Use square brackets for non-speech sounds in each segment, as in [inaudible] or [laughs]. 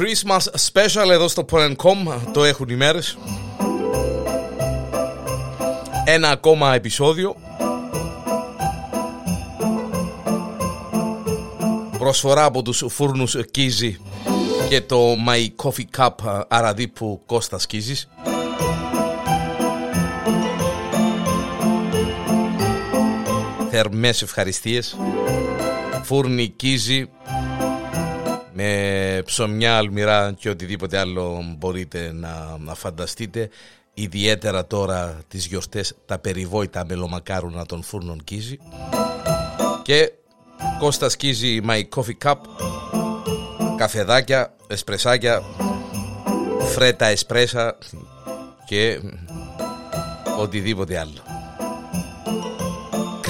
Christmas special εδώ στο Porn.com Το έχουν οι μέρες. Ένα ακόμα επεισόδιο. Προσφορά από τους φούρνους Κίζη Και το My Coffee Cup Αραδίπου Κώστας Κίζης Θερμές ευχαριστίες. Φούρνη Κίζη με ψωμιά, αλμυρά και οτιδήποτε άλλο μπορείτε να, να φανταστείτε. Ιδιαίτερα τώρα τις γιορτές τα περιβόητα μελομακάρουνα των φούρνων Κίζη και Κώστας Κίζη My Coffee Cup καφεδάκια, εσπρεσάκια φρέτα εσπρέσα και οτιδήποτε άλλο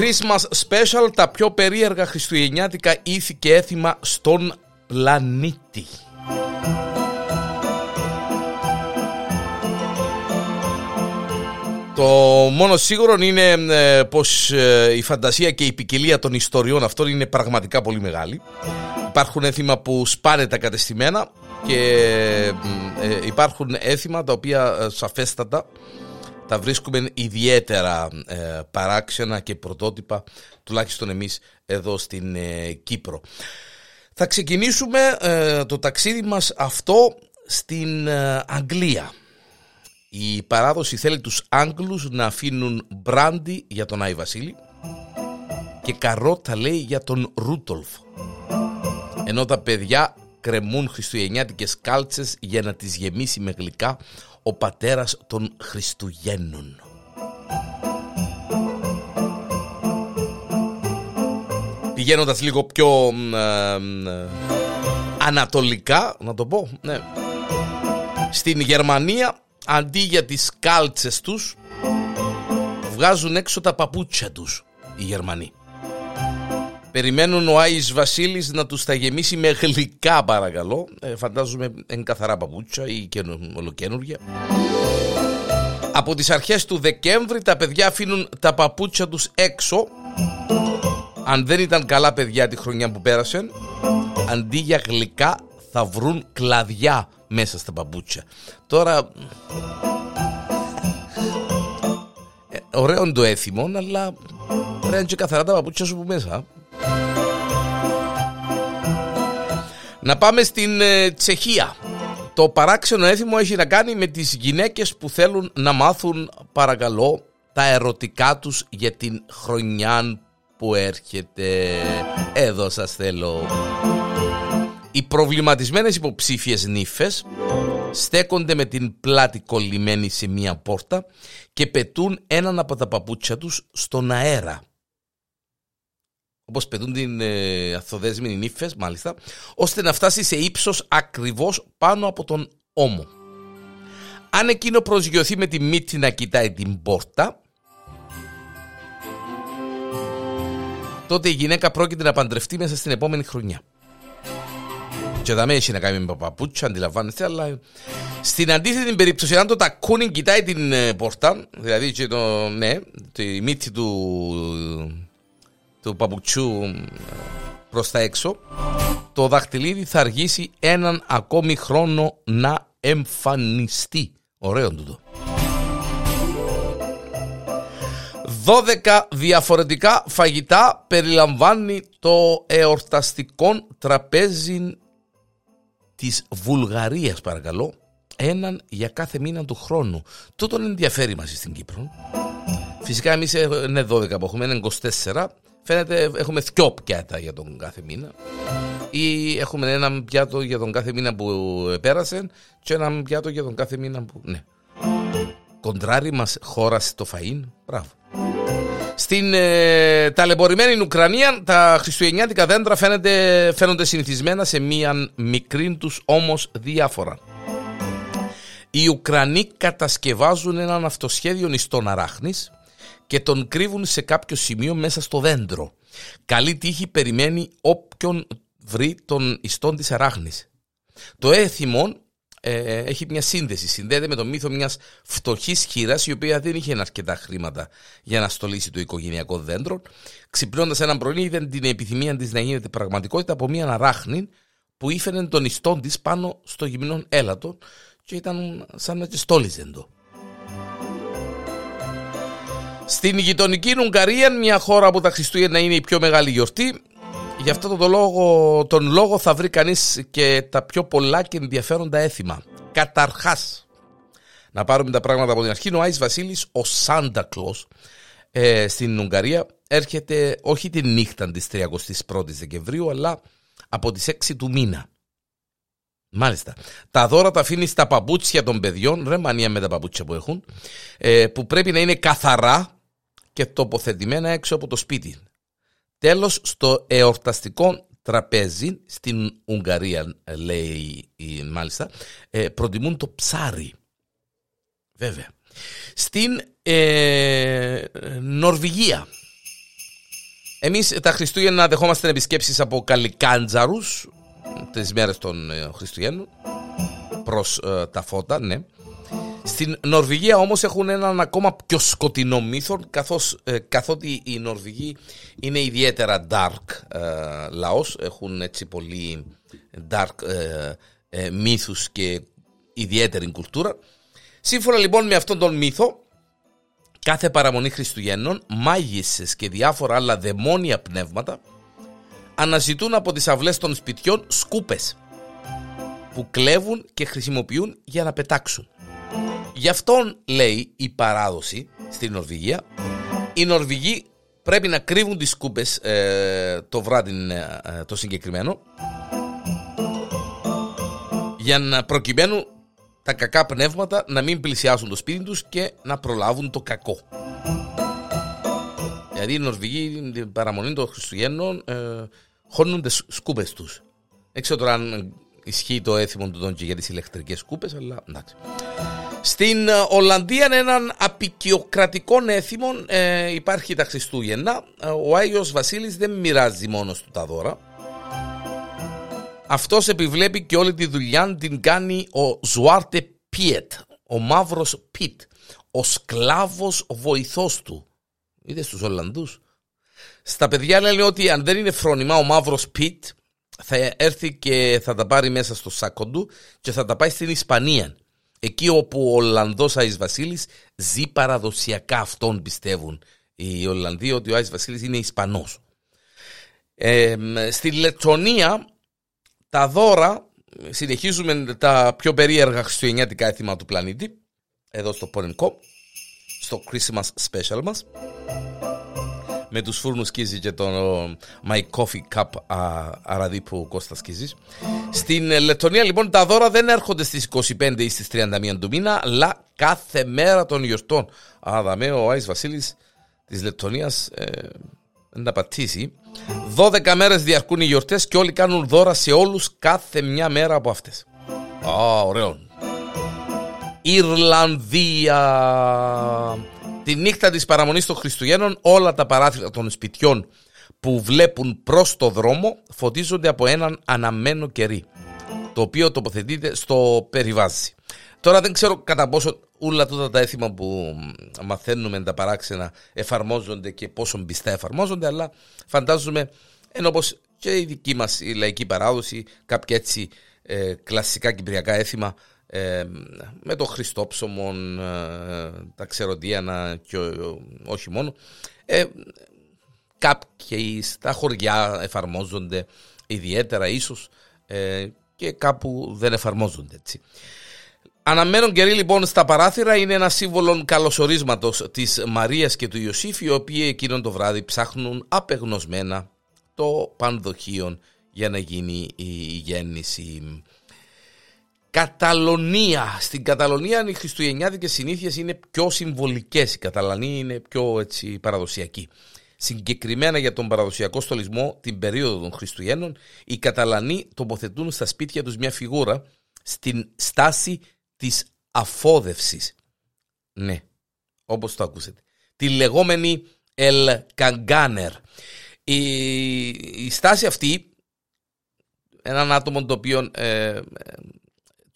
Christmas Special, τα πιο περίεργα χριστουγεννιάτικα ήθη και έθιμα στον πλανήτη. Το μόνο σίγουρο είναι ε, πως ε, η φαντασία και η ποικιλία των ιστοριών αυτών είναι πραγματικά πολύ μεγάλη. Υπάρχουν έθιμα που σπάνε τα κατεστημένα και ε, υπάρχουν έθιμα τα οποία σαφέστατα τα βρίσκουμε ιδιαίτερα παράξενα και πρωτότυπα τουλάχιστον εμείς εδώ στην Κύπρο. Θα ξεκινήσουμε ε, το ταξίδι μας αυτό στην ε, Αγγλία. Η παράδοση θέλει τους Άγγλους να αφήνουν μπράντι για τον Άι Βασίλη και καρότα λέει για τον Ρούτολφ. Ενώ τα παιδιά κρεμούν χριστουγεννιάτικες κάλτσες για να τις γεμίσει με γλυκά ο πατέρας των Χριστουγέννων. πηγαίνοντας λίγο πιο ε, ε, ανατολικά, να το πω, ναι. Στην Γερμανία, αντί για τις κάλτσες τους, βγάζουν έξω τα παπούτσια τους οι Γερμανοί. Περιμένουν ο Άης Βασίλης να τους τα γεμίσει με γλυκά παρακαλώ. Ε, φαντάζομαι εν καθαρά παπούτσια ή και ολοκένουργια. Από τις αρχές του Δεκέμβρη τα παιδιά αφήνουν τα παπούτσια τους έξω αν δεν ήταν καλά παιδιά τη χρονιά που πέρασε, αντί για γλυκά θα βρουν κλαδιά μέσα στα παπούτσια. Τώρα. Ε, ωραίο το έθιμο, αλλά πρέπει και καθαρά τα παπούτσια σου που μέσα. Να πάμε στην ε, Τσεχία. Το παράξενο έθιμο έχει να κάνει με τις γυναίκες που θέλουν να μάθουν παρακαλώ τα ερωτικά τους για την χρονιά που έρχεται. Εδώ σας θέλω. Οι προβληματισμένες υποψήφιες νύφες στέκονται με την πλάτη κολλημένη σε μία πόρτα και πετούν έναν από τα παπούτσια τους στον αέρα. Όπως πετούν την ε, αθοδέσμενη νύφες μάλιστα, ώστε να φτάσει σε ύψος ακριβώς πάνω από τον ώμο. Αν εκείνο προσγειωθεί με τη μύτη να κοιτάει την πόρτα, τότε η γυναίκα πρόκειται να παντρευτεί μέσα στην επόμενη χρονιά. Και δεν έχει να κάνει με παπούτσια, αντιλαμβάνεστε, αλλά στην αντίθετη περίπτωση, αν το τακούνι κοιτάει την ε, πόρτα, δηλαδή και το, ναι, τη μύτη του, του παπουτσού ε, προς τα έξω, το δαχτυλίδι θα αργήσει έναν ακόμη χρόνο να εμφανιστεί. Ωραίο τούτο. 12 διαφορετικά φαγητά περιλαμβάνει το εορταστικό τραπέζι της Βουλγαρίας παρακαλώ έναν για κάθε μήνα του χρόνου. Τούτο ενδιαφέρει μας στην Κύπρο. Φυσικά εμείς είναι 12 που έχουμε, είναι 24. Φαίνεται έχουμε δυο πιάτα για τον κάθε μήνα. Ή έχουμε ένα πιάτο για τον κάθε μήνα που πέρασε και ένα πιάτο για τον κάθε μήνα που... Ναι. Κοντράρι μας χώρασε το φαΐν. Μπράβο. Στην ε, ταλαιπωρημένη Ουκρανία τα χριστουγεννιάτικα δέντρα φαίνεται, φαίνονται συνηθισμένα σε μία μικρή τους όμως διάφορα. Οι Ουκρανοί κατασκευάζουν έναν αυτοσχέδιο ιστόν αράχνης και τον κρύβουν σε κάποιο σημείο μέσα στο δέντρο. Καλή τύχη περιμένει όποιον βρει τον ιστόν της αράχνης. Το έθιμο ε, έχει μια σύνδεση. Συνδέεται με το μύθο μιας φτωχής χείρας, η οποία δεν είχε αρκετά χρήματα για να στολίσει το οικογενειακό δέντρο. Ξυπνώντας έναν πρωί, είδε την επιθυμία της να γίνεται πραγματικότητα από μια αράχνη που ήφερε τον ιστό της πάνω στο γυμνό έλατο και ήταν σαν να τη στόλιζε το. Στην γειτονική Ουγγαρία, μια χώρα που τα Χριστούγεννα είναι η πιο μεγάλη γιορτή, Γι' αυτό τον λόγο, τον λόγο θα βρει κανείς και τα πιο πολλά και ενδιαφέροντα έθιμα. Καταρχάς, να πάρουμε τα πράγματα από την αρχή, ο Άης Βασίλης, ο Σάντα Κλος, ε, στην Ουγγαρία, έρχεται όχι τη νύχτα της 31ης Δεκεμβρίου, αλλά από τις 6 του μήνα. Μάλιστα. Τα δώρα τα αφήνει στα παπούτσια των παιδιών, ρε μανία με τα παπούτσια που έχουν, ε, που πρέπει να είναι καθαρά και τοποθετημένα έξω από το σπίτι. Τέλος, στο εορταστικό τραπέζι στην Ουγγαρία, λέει μάλιστα, ε, προτιμούν το ψάρι. Βέβαια. Στην ε, Νορβηγία. Εμείς τα Χριστούγεννα δεχόμαστε επισκέψεις από καλικάντζαρους τις μέρες των ε, Χριστουγέννων προς τα φώτα, ναι. Στην Νορβηγία όμως έχουν έναν ακόμα πιο σκοτεινό μύθο καθώς, ε, καθότι οι Νορβηγοί είναι ιδιαίτερα dark ε, λαός, έχουν έτσι πολύ dark ε, ε, μύθους και ιδιαίτερη κουλτούρα. Σύμφωνα λοιπόν με αυτόν τον μύθο, κάθε παραμονή Χριστουγέννων, μάγισσες και διάφορα άλλα δαιμόνια πνεύματα αναζητούν από τις αυλές των σπιτιών σκούπες που κλέβουν και χρησιμοποιούν για να πετάξουν. Γι' αυτόν λέει η παράδοση στην Νορβηγία, οι Νορβηγοί πρέπει να κρύβουν τις σκούπες ε, το βράδυ ε, το συγκεκριμένο για να προκειμένου τα κακά πνεύματα να μην πλησιάσουν το σπίτι τους και να προλάβουν το κακό. Δηλαδή οι Νορβηγοί την παραμονή των Χριστουγέννων ε, χώνουν τις σκούπες τους. Δεν ξέρω τώρα αν ισχύει το έθιμο του Ντόντζι για τις ηλεκτρικές σκούπες, αλλά εντάξει. Στην ε, Ολλανδία έναν απεικιοκρατικό έθιμο ε, υπάρχει τα Χριστούγεννα. Ε, ο Άγιος Βασίλης δεν μοιράζει μόνος του τα δώρα. Αυτός επιβλέπει και όλη τη δουλειά την κάνει ο Ζουάρτε Πιέτ, ο μαύρος Πιτ, ο σκλάβος βοηθός του. Είδες στους Ολλανδούς; Στα παιδιά λένε ότι αν δεν είναι φρόνιμα ο μαύρος Πιτ θα έρθει και θα τα πάρει μέσα στο σάκο του και θα τα πάει στην Ισπανία. Εκεί όπου ο Ολλανδός Άης Βασίλης ζει παραδοσιακά αυτόν πιστεύουν οι Ολλανδοί ότι ο Άης Βασίλης είναι Ισπανός. Ε, στη Λετωνία τα δώρα συνεχίζουμε τα πιο περίεργα χριστουγεννιάτικα έθιμα του πλανήτη εδώ στο Porn στο Christmas Special μας με τους φούρνους σκίζει και το My Coffee Cup αραδί που Κώστα σκίζει. Στην Λετωνία λοιπόν τα δώρα δεν έρχονται στις 25 ή στις 31 του μήνα, αλλά κάθε μέρα των γιορτών. Αδαμέ ο Άης Βασίλης της Λετωνίας ε, να πατήσει. 12 μέρες διαρκούν οι γιορτές και όλοι κάνουν δώρα σε όλους κάθε μια μέρα από αυτές. Α, ωραίο. Ιρλανδία. Τη νύχτα της παραμονής των Χριστουγέννων όλα τα παράθυρα των σπιτιών που βλέπουν προς το δρόμο φωτίζονται από έναν αναμένο κερί το οποίο τοποθετείται στο περιβάζι. Τώρα δεν ξέρω κατά πόσο όλα τούτα τα έθιμα που μαθαίνουμε τα παράξενα εφαρμόζονται και πόσο πιστά εφαρμόζονται αλλά φαντάζομαι ενώ όπως και η δική μας η λαϊκή παράδοση κάποια έτσι ε, κλασικά κυπριακά έθιμα ε, με το Χριστόψωμο, ε, τα ξεροντίανα και όχι μόνο. Ε, κάποιοι στα χωριά εφαρμόζονται ιδιαίτερα ίσως ε, και κάπου δεν εφαρμόζονται έτσι. Αναμένον καιρή λοιπόν στα παράθυρα είναι ένα σύμβολο καλωσορίσματος της Μαρίας και του Ιωσήφ οι οποίοι εκείνον το βράδυ ψάχνουν απεγνωσμένα το πανδοχείο για να γίνει η γέννηση Καταλωνία. Στην Καταλωνία οι χριστουγεννιάτικες συνήθειες είναι πιο συμβολικές. Η Καταλανοί είναι πιο έτσι, παραδοσιακοί. Συγκεκριμένα για τον παραδοσιακό στολισμό την περίοδο των Χριστουγέννων, οι Καταλανοί τοποθετούν στα σπίτια τους μια φιγούρα στην στάση της αφόδευσης. Ναι, όπως το ακούσετε. Τη λεγόμενη El Kanganer. Η, η στάση αυτή, έναν άτομο το οποίο ε,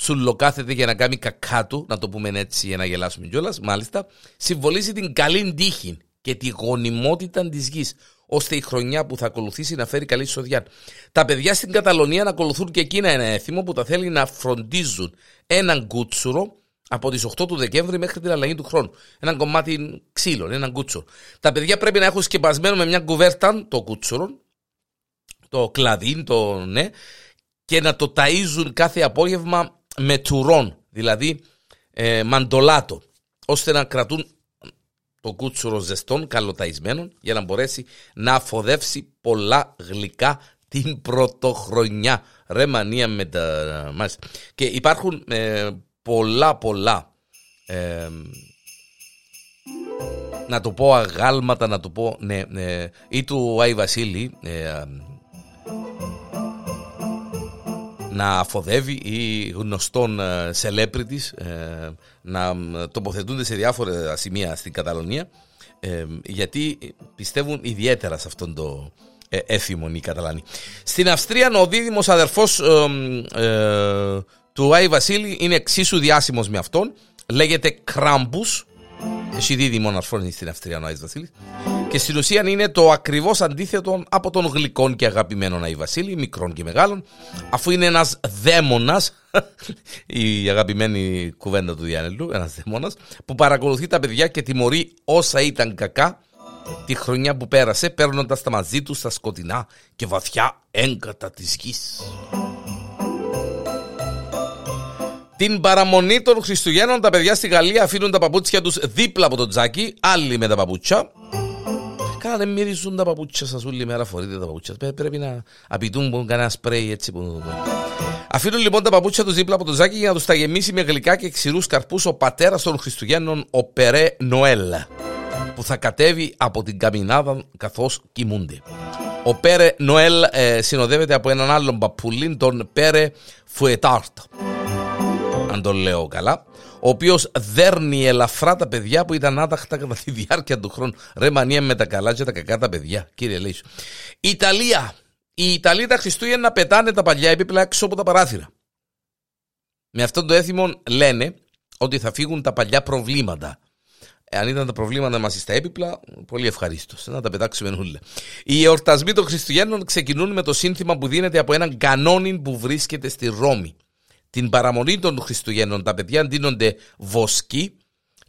τσουλοκάθεται για να κάνει κακά του, να το πούμε έτσι για να γελάσουμε κιόλας, μάλιστα, συμβολίζει την καλή τύχη και τη γονιμότητα της γης, ώστε η χρονιά που θα ακολουθήσει να φέρει καλή σοδιά. Τα παιδιά στην Καταλωνία να ακολουθούν και εκείνα ένα έθιμο που τα θέλει να φροντίζουν έναν κούτσουρο από τις 8 του Δεκέμβρη μέχρι την αλλαγή του χρόνου. Ένα κομμάτι ξύλων, έναν κούτσουρο. Τα παιδιά πρέπει να έχουν σκεπασμένο με μια κουβέρτα το κούτσουρο, το κλαδί, το ναι, και να το ταΐζουν κάθε απόγευμα με τουρών, δηλαδή ε, μαντολάτο, ώστε να κρατούν το κούτσουρο ζεστών, καλοταϊσμένων, για να μπορέσει να αφοδεύσει πολλά γλυκά την πρωτοχρονιά. Ρε μανία με τα... Μάλιστα. Και υπάρχουν ε, πολλά πολλά ε, να το πω αγάλματα, να το πω ναι, ναι ή του Άι Βασίλη να αφοδεύει ή γνωστών ε, celebrities ε, να τοποθετούνται σε διάφορα σημεία στην Καταλωνία ε, γιατί πιστεύουν ιδιαίτερα σε αυτόν το έθιμο οι Καταλανοί. Στην Αυστρία ο δίδυμος αδερφός του Άι Βασίλη είναι εξίσου διάσημος με αυτόν λέγεται Κράμπους έχει δίδυμο αρφών στην Αυστρία ο Άι Βασίλης και στην ουσία είναι το ακριβώς αντίθετο από τον γλυκόν και αγαπημένο Άι Βασίλη, μικρόν και μεγάλων, αφού είναι ένας δαίμονας, [laughs] η αγαπημένη κουβέντα του Διάνελου, ένας δαίμονας, που παρακολουθεί τα παιδιά και τιμωρεί όσα ήταν κακά τη χρονιά που πέρασε, παίρνοντας τα μαζί τους στα σκοτεινά και βαθιά έγκατα της γης. Την παραμονή των Χριστουγέννων τα παιδιά στη Γαλλία αφήνουν τα παπούτσια τους δίπλα από το τζάκι, άλλοι με τα παπούτσια Καλά δεν μυρίζουν τα παπούτσια σας όλη μέρα φορείτε τα παπούτσια. Πρέπει να απειτούν κανένα σπρέι έτσι που... Αφήνουν λοιπόν τα παπούτσια τους δίπλα από το ζάκι για να τους τα γεμίσει με γλυκά και ξηρούς καρπούς ο πατέρας των Χριστουγέννων, ο Περέ Νοέλ, που θα κατέβει από την καμινάδα καθώς κοιμούνται. Ο Πέρε Νοέλ ε, συνοδεύεται από έναν άλλον παππουλίν, τον Πέρε Φουετάρτ. Αν το λέω καλά ο οποίος δέρνει ελαφρά τα παιδιά που ήταν άταχτα κατά τη διάρκεια του χρόνου. Ρε μανία με τα καλά και τα κακά τα παιδιά, κύριε Λέισο. Ιταλία. Οι Ιταλοί τα Χριστούγεννα πετάνε τα παλιά επίπλα έξω από τα παράθυρα. Με αυτόν το έθιμο λένε ότι θα φύγουν τα παλιά προβλήματα. Αν ήταν τα προβλήματα μας στα έπιπλα, πολύ ευχαρίστως. Να τα πετάξουμε νουλα. Οι εορτασμοί των Χριστουγέννων ξεκινούν με το σύνθημα που δίνεται από έναν κανόνι που βρίσκεται στη Ρώμη την παραμονή των Χριστουγέννων τα παιδιά ντύνονται βοσκοί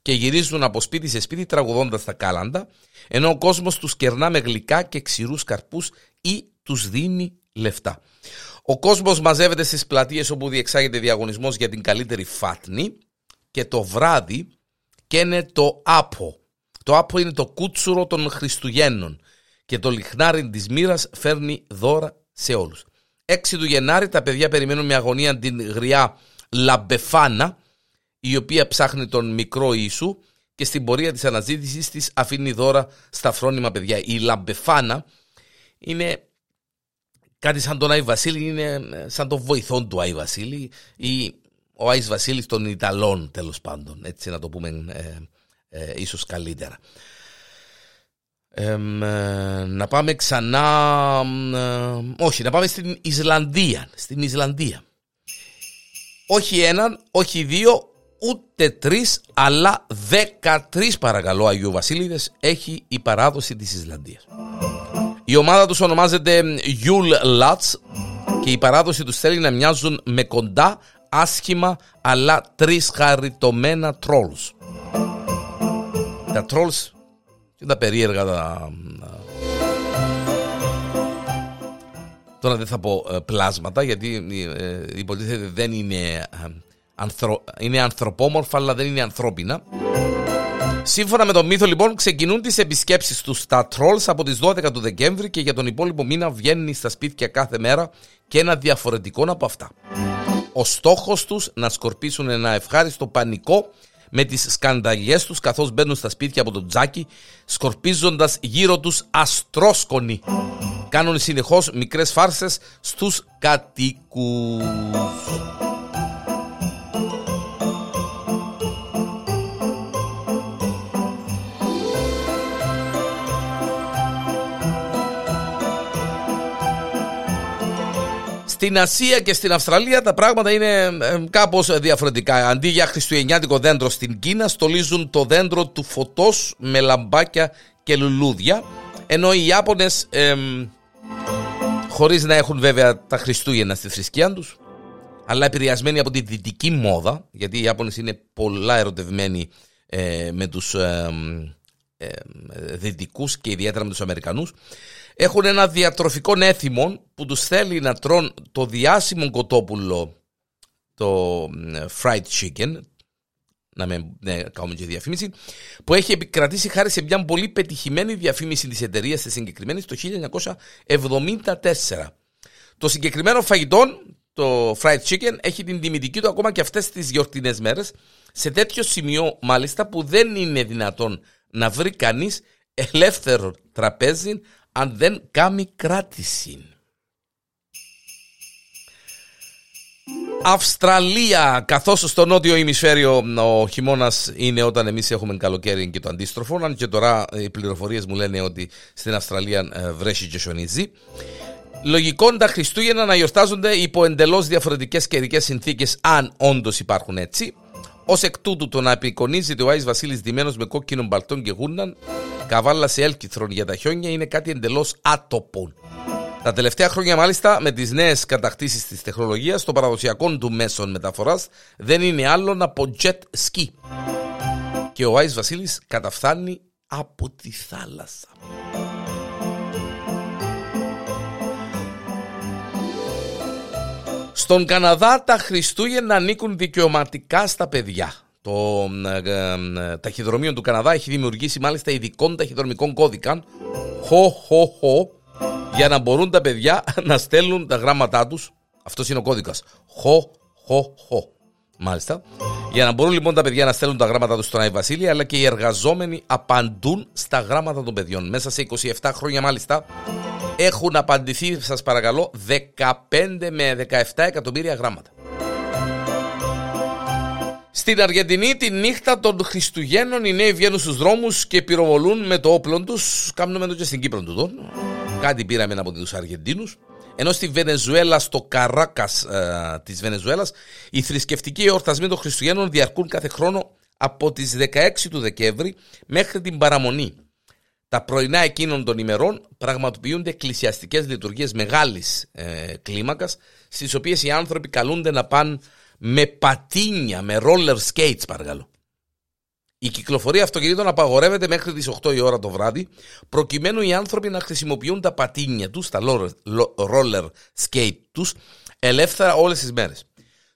και γυρίζουν από σπίτι σε σπίτι τραγουδώντας τα κάλαντα, ενώ ο κόσμος τους κερνά με γλυκά και ξηρούς καρπούς ή τους δίνει λεφτά. Ο κόσμος μαζεύεται στις πλατείες όπου διεξάγεται διαγωνισμός για την καλύτερη φάτνη και το βράδυ καίνε το άπο. Το άπο είναι το κούτσουρο των Χριστουγέννων και το λιχνάρι της μοίρας φέρνει δώρα σε όλους. 6 του Γενάρη τα παιδιά περιμένουν με αγωνία την γριά Λαμπεφάνα η οποία ψάχνει τον μικρό Ιησού και στην πορεία της αναζήτησης της αφήνει δώρα στα φρόνημα παιδιά. Η Λαμπεφάνα είναι κάτι σαν τον Άι Βασίλη, είναι σαν τον βοηθόν του Άι Βασίλη ή ο Άις Βασίλης των Ιταλών τέλος πάντων, έτσι να το πούμε ε, ε, ίσως καλύτερα. Ε, να πάμε ξανά. Ε, όχι, να πάμε στην Ισλανδία. Στην Ισλανδία. Όχι έναν, όχι δύο, ούτε τρεις, αλλά δεκατρει παρακαλώ Αγίου Βασίλειδες έχει η παράδοση της Ισλανδίας. Η ομάδα τους ονομάζεται Yule Lats και η παράδοση τους θέλει να μοιάζουν με κοντά, άσχημα, αλλά τρισχαριτωμένα trolls. Τα trolls και τα περίεργα τα... Τώρα δεν θα πω ε, πλάσματα γιατί ε, υποτίθεται δεν είναι, ε, ανθρω... είναι ανθρωπόμορφα αλλά δεν είναι ανθρώπινα. Σύμφωνα με τον μύθο λοιπόν ξεκινούν τις επισκέψεις τους στα Trolls από τις 12 του Δεκέμβρη και για τον υπόλοιπο μήνα βγαίνει στα σπίτια κάθε μέρα και ένα διαφορετικό από αυτά. Ο στόχος τους να σκορπίσουν ένα ευχάριστο πανικό με τις σκανδαλιές τους καθώς μπαίνουν στα σπίτια από το τζάκι σκορπίζοντας γύρω τους αστρόσκονοι. Κάνουν συνεχώς μικρές φάρσες στους κατοίκους. Στην Ασία και στην Αυστραλία τα πράγματα είναι ε, κάπως διαφορετικά. Αντί για χριστουγεννιάτικο δέντρο στην Κίνα, στολίζουν το δέντρο του φωτός με λαμπάκια και λουλούδια. Ενώ οι Ιάπωνες, ε, χωρίς να έχουν βέβαια τα Χριστούγεννα στη θρησκεία τους, αλλά επηρεασμένοι από τη δυτική μόδα, γιατί οι Ιάπωνες είναι πολλά ερωτευμένοι ε, με τους ε, ε, δυτικούς και ιδιαίτερα με τους Αμερικανούς, έχουν ένα διατροφικό έθιμο που τους θέλει να τρώνε το διάσημο κοτόπουλο το fried chicken να με ναι, κάνουμε και διαφήμιση που έχει επικρατήσει χάρη σε μια πολύ πετυχημένη διαφήμιση της εταιρείας της συγκεκριμένης το 1974 το συγκεκριμένο φαγητό το fried chicken έχει την τιμητική του ακόμα και αυτές τις γιορτινές μέρες σε τέτοιο σημείο μάλιστα που δεν είναι δυνατόν να βρει κανείς ελεύθερο τραπέζι αν δεν κάνει κράτηση. Αυστραλία, καθώς στο νότιο ημισφαίριο ο χειμώνας είναι όταν εμείς έχουμε καλοκαίρι και το αντίστροφο, αν και τώρα οι πληροφορίες μου λένε ότι στην Αυστραλία ε, βρέχει και σιωνίζει. Λογικό τα Χριστούγεννα να γιορτάζονται υπό εντελώς διαφορετικές καιρικές συνθήκες, αν όντως υπάρχουν έτσι. Ω εκ τούτου, το να απεικονίζεται ο Άις Βασίλης δημένο με κόκκινο μπαλτόν και γούρναν, καβάλα σε έλκυθρον για τα χιόνια, είναι κάτι εντελώς άτοπο. Τα τελευταία χρόνια, μάλιστα, με τις νέες κατακτήσεις της τεχνολογίας, το παραδοσιακό του μέσων μεταφοράς δεν είναι άλλο από jet ski. Και ο Άις Βασίλης καταφθάνει από τη θάλασσα. Στον Καναδά τα Χριστούγεννα ανήκουν δικαιωματικά στα παιδιά. Το ε, ε, ταχυδρομείο του Καναδά έχει δημιουργήσει μάλιστα ειδικών ταχυδρομικών κώδικα χω, χω, χω, για να μπορούν τα παιδιά [laughs] να στέλνουν τα γράμματά τους. Αυτός είναι ο κώδικας. Χω, χω, χω. Μάλιστα. Για να μπορούν λοιπόν τα παιδιά να στέλνουν τα γράμματα τους στον Άι Βασίλη, αλλά και οι εργαζόμενοι απαντούν στα γράμματα των παιδιών. Μέσα σε 27 χρόνια μάλιστα έχουν απαντηθεί, σας παρακαλώ, 15 με 17 εκατομμύρια γράμματα. Στην Αργεντινή τη νύχτα των Χριστουγέννων οι νέοι βγαίνουν στους δρόμους και πυροβολούν με το όπλο τους. Κάνουμε το και στην Κύπρο του Κάτι πήραμε από τους Αργεντίνους. Ενώ στη Βενεζουέλα, στο Καράκας ε, της Βενεζουέλας, οι θρησκευτικοί εορτασμοί των Χριστουγέννων διαρκούν κάθε χρόνο από τις 16 του Δεκέμβρη μέχρι την παραμονή. Τα πρωινά εκείνων των ημερών πραγματοποιούνται εκκλησιαστικές λειτουργίες μεγάλης ε, κλίμακας, στις οποίες οι άνθρωποι καλούνται να πάνε με πατίνια, με roller skates, παρακαλώ. Η κυκλοφορία αυτοκινήτων απαγορεύεται μέχρι τις 8 η ώρα το βράδυ, προκειμένου οι άνθρωποι να χρησιμοποιούν τα πατίνια τους, τα roller skate τους, ελεύθερα όλες τις μέρες.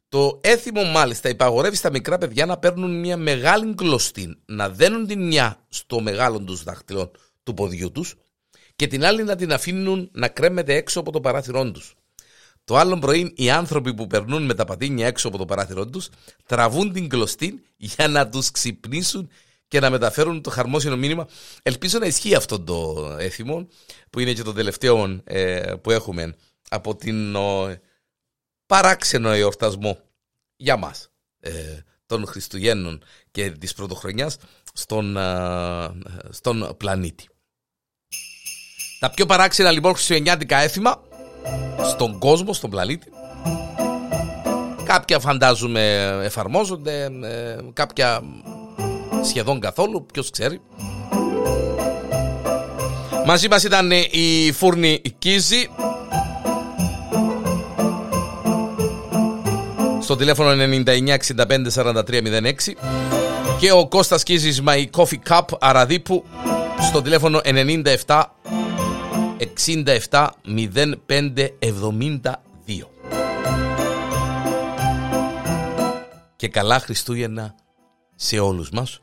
Το έθιμο μάλιστα υπαγορεύει στα μικρά παιδιά να παίρνουν μια μεγάλη κλωστή, να δένουν την μια στο μεγάλο τους δάχτυλο του ποδιού τους και την άλλη να την αφήνουν να κρέμεται έξω από το παράθυρό τους. Το άλλο πρωί οι άνθρωποι που περνούν με τα πατίνια έξω από το παράθυρό τους τραβούν την κλωστή για να τους ξυπνήσουν και να μεταφέρουν το χαρμόσυνο μήνυμα. Ελπίζω να ισχύει αυτό το έθιμο που είναι και το τελευταίο ε, που έχουμε από την παράξενο εορτασμό για μας ε, των Χριστουγέννων και της Πρωτοχρονιάς στον, στον πλανήτη. Τα πιο παράξενα λοιπόν χριστουγεννιάτικα έθιμα στον κόσμο, στον πλανήτη. Κάποια φαντάζομαι εφαρμόζονται, ε, κάποια σχεδόν καθόλου, ποιος ξέρει. Μαζί μας ήταν η Φούρνη Κίζη στο τηλέφωνο 99654306 και ο Κώστας Κίζης My Coffee Cup Αραδίπου στο τηλέφωνο 97 67 05 72. Και καλά Χριστούγεννα σε όλους μας.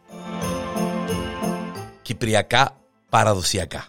Κυπριακά παραδοσιακά.